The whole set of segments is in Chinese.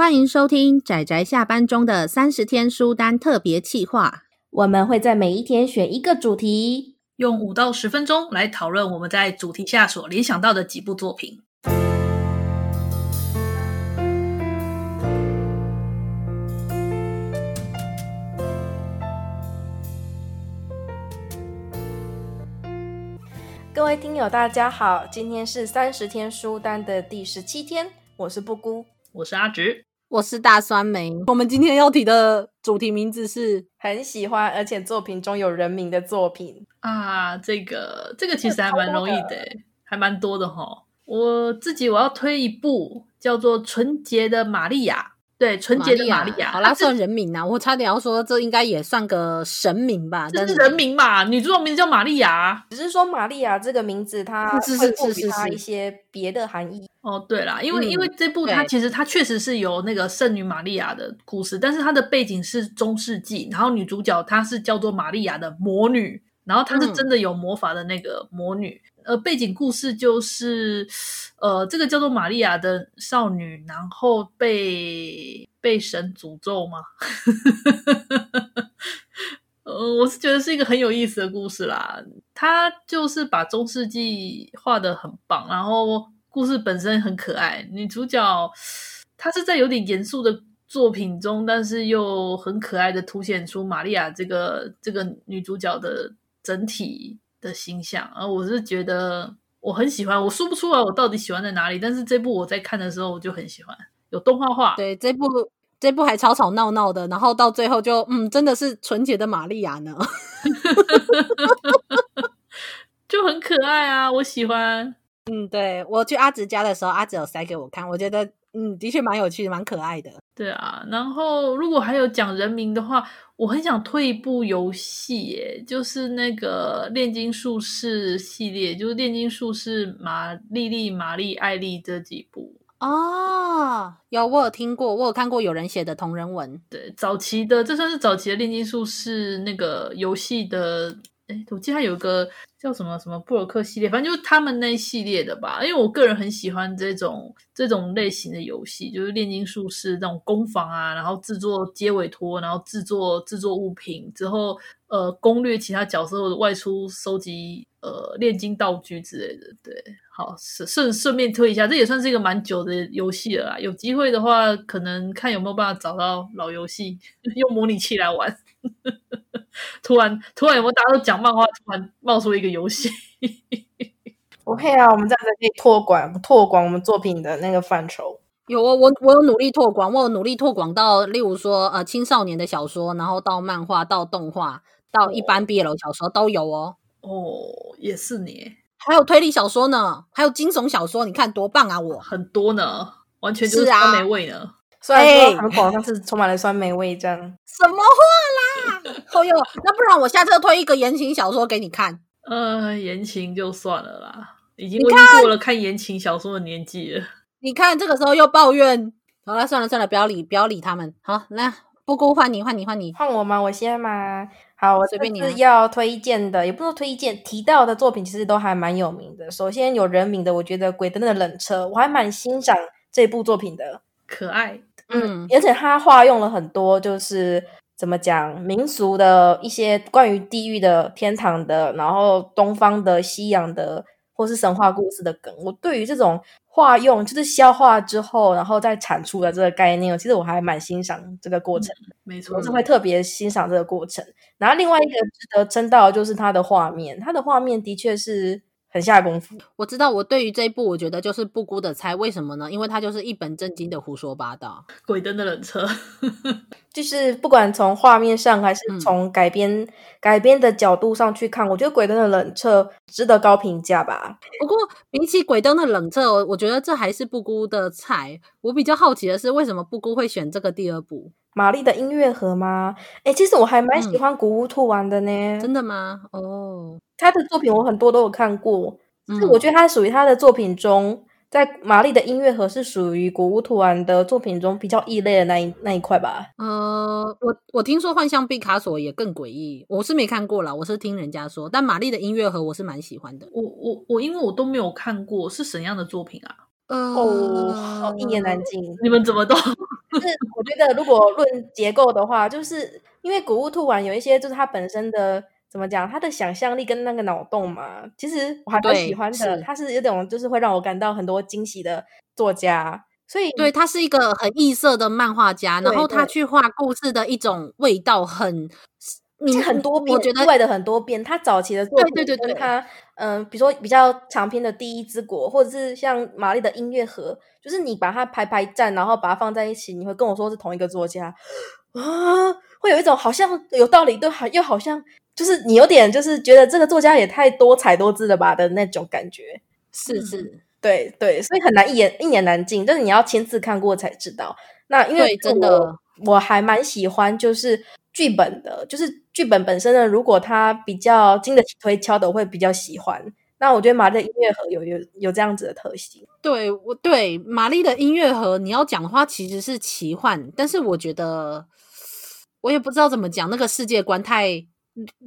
欢迎收听仔仔下班中的三十天书单特别企划。我们会在每一天选一个主题，用五到十分钟来讨论我们在主题下所联想到的几部作品。各位听友，大家好，今天是三十天书单的第十七天，我是布姑，我是阿直，我是大酸梅。我们今天要提的主题名字是很喜欢，而且作品中有人名的作品啊。这个这个其实还蛮容易的，还蛮多的哈。我自己我要推一部叫做《纯洁的玛利亚》。对，纯洁的玛利亚，好啦，算人名啊。我差点要说，这应该也算个神名吧？这是人名嘛？女主角名字叫玛利亚，只是说玛利亚这个名字，它会赋予它一些别的含义。哦，对啦，因为、嗯、因为这部它其实它确实是有那个圣女玛利亚的故事，但是它的背景是中世纪，然后女主角她是叫做玛利亚的魔女，然后她是真的有魔法的那个魔女。嗯呃，背景故事就是，呃，这个叫做玛利亚的少女，然后被被神诅咒吗？呃，我是觉得是一个很有意思的故事啦。他就是把中世纪画得很棒，然后故事本身很可爱。女主角她是在有点严肃的作品中，但是又很可爱的凸显出玛利亚这个这个女主角的整体的形象，而我是觉得我很喜欢，我说不出来我到底喜欢在哪里，但是这部我在看的时候我就很喜欢，有动画化，对，这部这部还吵吵闹闹的，然后到最后就嗯，真的是纯洁的玛利亚呢，就很可爱啊，我喜欢，嗯，对，我去阿直家的时候，阿直有塞给我看，我觉得。嗯，的确蛮有趣的，蛮可爱的。对啊，然后如果还有讲人名的话，我很想退一部游戏，耶，就是那个炼金术士系列，就是炼金术士玛丽丽、玛丽、艾丽这几部。哦，有，我有听过，我有看过有人写的同人文。对，早期的，这算是早期的炼金术士那个游戏的。哎，我记得他有个叫什么什么布尔克系列，反正就是他们那系列的吧。因为我个人很喜欢这种这种类型的游戏，就是炼金术士那种攻防啊，然后制作接委托，然后制作制作物品之后，呃，攻略其他角色或者外出收集呃炼金道具之类的。对，好顺顺顺便推一下，这也算是一个蛮久的游戏了啦。有机会的话，可能看有没有办法找到老游戏，用模拟器来玩。突然，突然有没有大家都讲漫画？突然冒出一个游戏。OK 啊，我们这样子可以拓广拓广我们作品的那个范畴。有啊，我我有努力拓广，我有努力拓广到，例如说呃青少年的小说，然后到漫画，到动画，到一般 BL 小说都有哦。哦，也是你，还有推理小说呢，还有惊悚小说，你看多棒啊！我很多呢，完全就是酸梅味呢。虽然说很广，但是充满了酸梅味，这样。什么话啦？哦哟，那不然我下次推一个言情小说给你看。呃，言情就算了啦，已经过了看言情小说的年纪了。你看这个时候又抱怨，好了，算了算了，不要理，不要理他们。好，那布姑换你，换你，换你，换我吗？我先吗？好，我随便你。是要推荐的，也不是推荐，提到的作品其实都还蛮有名的。首先有人名的，我觉得《鬼灯的冷车》，我还蛮欣赏这部作品的，可爱。嗯，而且他化用了很多，就是怎么讲民俗的一些关于地狱的、天堂的，然后东方的、西洋的，或是神话故事的梗。我对于这种化用，就是消化之后，然后再产出的这个概念，其实我还蛮欣赏这个过程。嗯，没错，我是会特别欣赏这个过程。然后另外一个值得称道的就是它的画面，它的画面的确是。很下功夫，我知道。我对于这一部，我觉得就是布谷的菜。为什么呢？因为它就是一本正经的胡说八道。鬼灯的冷彻，就是不管从画面上还是从改编、嗯、改编的角度上去看，我觉得鬼灯的冷彻值得高评价吧。不过比起鬼灯的冷彻，我觉得这还是布谷的菜。我比较好奇的是，为什么布谷会选这个第二部？玛丽的音乐盒吗？哎，其实我还蛮喜欢古屋兔丸的呢。嗯。真的吗？哦，他的作品我很多都有看过。嗯，我觉得他属于他的作品中，在玛丽的音乐盒是属于古屋兔丸的作品中比较异类的那一那一块吧。呃，我我听说幻象毕卡索也更诡异，我是没看过啦，我是听人家说。但玛丽的音乐盒我是蛮喜欢的。我我我，因为我都没有看过，是怎样的作品啊？呃、哦，一言难尽。你们怎么都 就是？我觉得如果论结构的话，就是因为古物兔丸有一些就是它本身的怎么讲，他的想象力跟那个脑洞嘛，其实我还蛮喜欢的。是它是有种就是会让我感到很多惊喜的作家，所以对他是一个很异色的漫画家，然后他去画故事的一种味道很。你很多遍，我觉得怪的很多遍。他早期的作品，对对对对，他嗯，比如说比较长篇的《第一之国》，或者是像玛丽的音乐盒，就是你把它排排站，然后把它放在一起，你会跟我说是同一个作家 啊，会有一种好像有道理，对，又好像就是你有点就是觉得这个作家也太多彩多姿了吧的那种感觉。是是，对对，所以很难一言一言难尽，但是你要亲自看过才知道。那因为真的，我还蛮喜欢就是。剧本的，就是剧本本身呢，如果它比较经得起推敲的，我会比较喜欢。那我觉得玛丽的音乐盒有有有这样子的特性。对，我对玛丽的音乐盒，你要讲的话其实是奇幻，但是我觉得我也不知道怎么讲，那个世界观太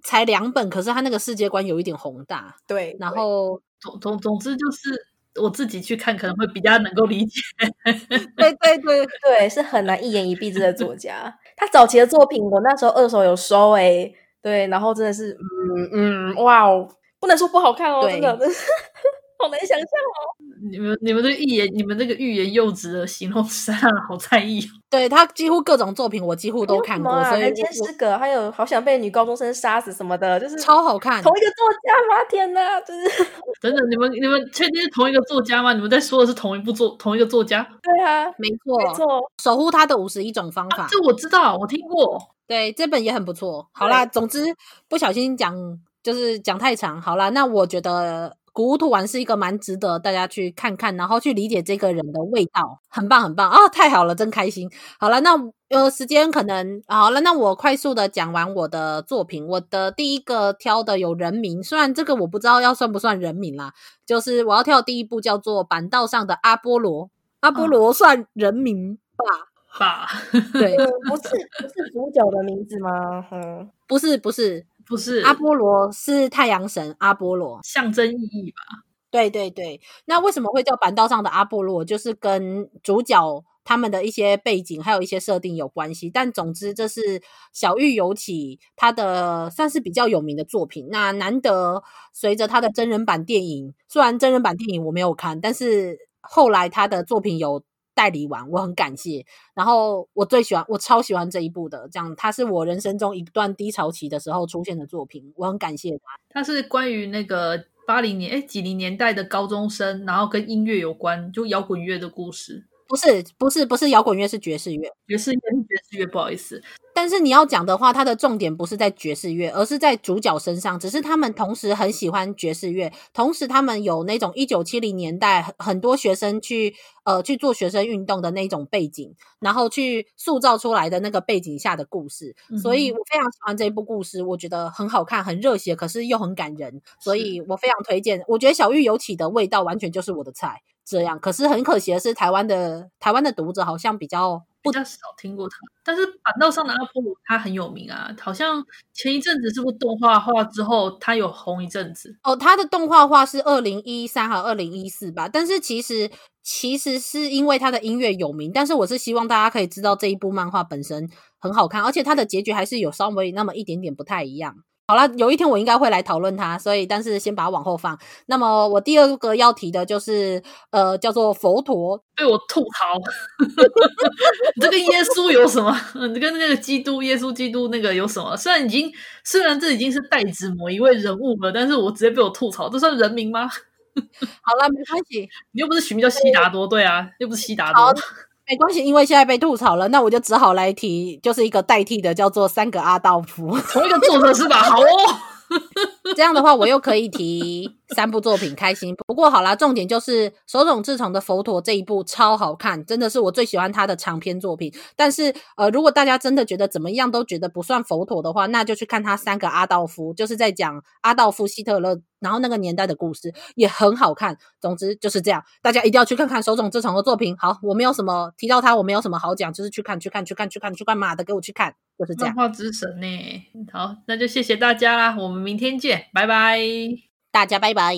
才两本，可是他那个世界观有一点宏大。对，然后总总总之就是。我自己去看可能会比较能够理解，对对对对，是很难一言以蔽之的作家。他早期的作品，我那时候二手有收诶、欸，对，然后真的是，嗯嗯，哇哦，不能说不好看哦，真的。好难想象哦！你们你们这个欲言你们这个欲言又止的形容词啊，好在意。对，他几乎各种作品我几乎都看过，啊、所以人间失格，还有好想被女高中生杀死什么的，就是超好看。同一个作家吗？天哪，就是真的，你们你们确定是同一个作家吗？你们在说的是同一部作同一个作家？对啊，没错没错，守护他的五十一种方法，啊，这我知道，我听过。对，这本也很不错。好啦，总之不小心讲就是讲太长。好啦，那我觉得。古屋兔丸是一个蛮值得大家去看看，然后去理解这个人的味道，很棒很棒啊！太好了，真开心。好了，那呃时间可能好了，那我快速的讲完我的作品。我的第一个挑的有人名，虽然这个我不知道要算不算人名啦，就是我要挑的第一部叫做《板道上的阿波罗》，阿波罗算人名吧？吧？对，不是不是主角的名字吗？嗯，不是不是。不是阿波罗是太阳神阿波罗，象征意义吧？对对对。那为什么会叫板道上的阿波罗？就是跟主角他们的一些背景还有一些设定有关系。但总之，这是小玉有起他的算是比较有名的作品。那难得随着他的真人版电影，虽然真人版电影我没有看，但是后来他的作品有。代理完，我很感谢。然后我最喜欢，我超喜欢这一部的，这样它是我人生中一段低潮期的时候出现的作品，我很感谢它。它是关于那个八零年哎几零年代的高中生，然后跟音乐有关，就摇滚乐的故事。不是不是不是摇滚乐，是爵士乐。爵士乐是爵士乐，不好意思。但是你要讲的话，它的重点不是在爵士乐，而是在主角身上。只是他们同时很喜欢爵士乐，同时他们有那种一九七零年代很多学生去呃去做学生运动的那种背景，然后去塑造出来的那个背景下的故事。嗯、所以我非常喜欢这一部故事，我觉得很好看，很热血，可是又很感人，所以我非常推荐。我觉得小玉有起的味道完全就是我的菜。这样，可是很可惜的是，台湾的台湾的读者好像比较比较少听过他。但是坂道上的阿波罗他很有名啊，好像前一阵子是不是动画化之后他有红一阵子？哦，他的动画化是二零一三还是二零一四吧？但是其实其实是因为他的音乐有名，但是我是希望大家可以知道这一部漫画本身很好看，而且他的结局还是有稍微那么一点点不太一样。好了，有一天我应该会来讨论它，所以但是先把它往后放。那么我第二个要提的就是，呃，叫做佛陀被我吐槽，你 这跟耶稣有什么？你跟那个基督耶稣基督那个有什么？虽然已经虽然这已经是代指某一位人物了，但是我直接被我吐槽，这算人名吗？好了，没关系，你又不是取名叫悉达多，对啊，又不是悉达多。没关系，因为现在被吐槽了，那我就只好来提，就是一个代替的，叫做三个阿道夫，同一个作者是吧？好哦。这样的话，我又可以提三部作品，开心。不过好啦，重点就是手冢治虫的《佛陀》这一部超好看，真的是我最喜欢他的长篇作品。但是呃，如果大家真的觉得怎么样都觉得不算佛陀的话，那就去看他三个阿道夫，就是在讲阿道夫希特勒，然后那个年代的故事也很好看。总之就是这样，大家一定要去看看手冢治虫的作品。好，我没有什么提到他，我没有什么好讲，就是去看，去看，去看，去看，去看，妈的，给我去看。就是这样，漫画之神呢。好，那就谢谢大家啦，我们明天见，拜拜，大家拜拜。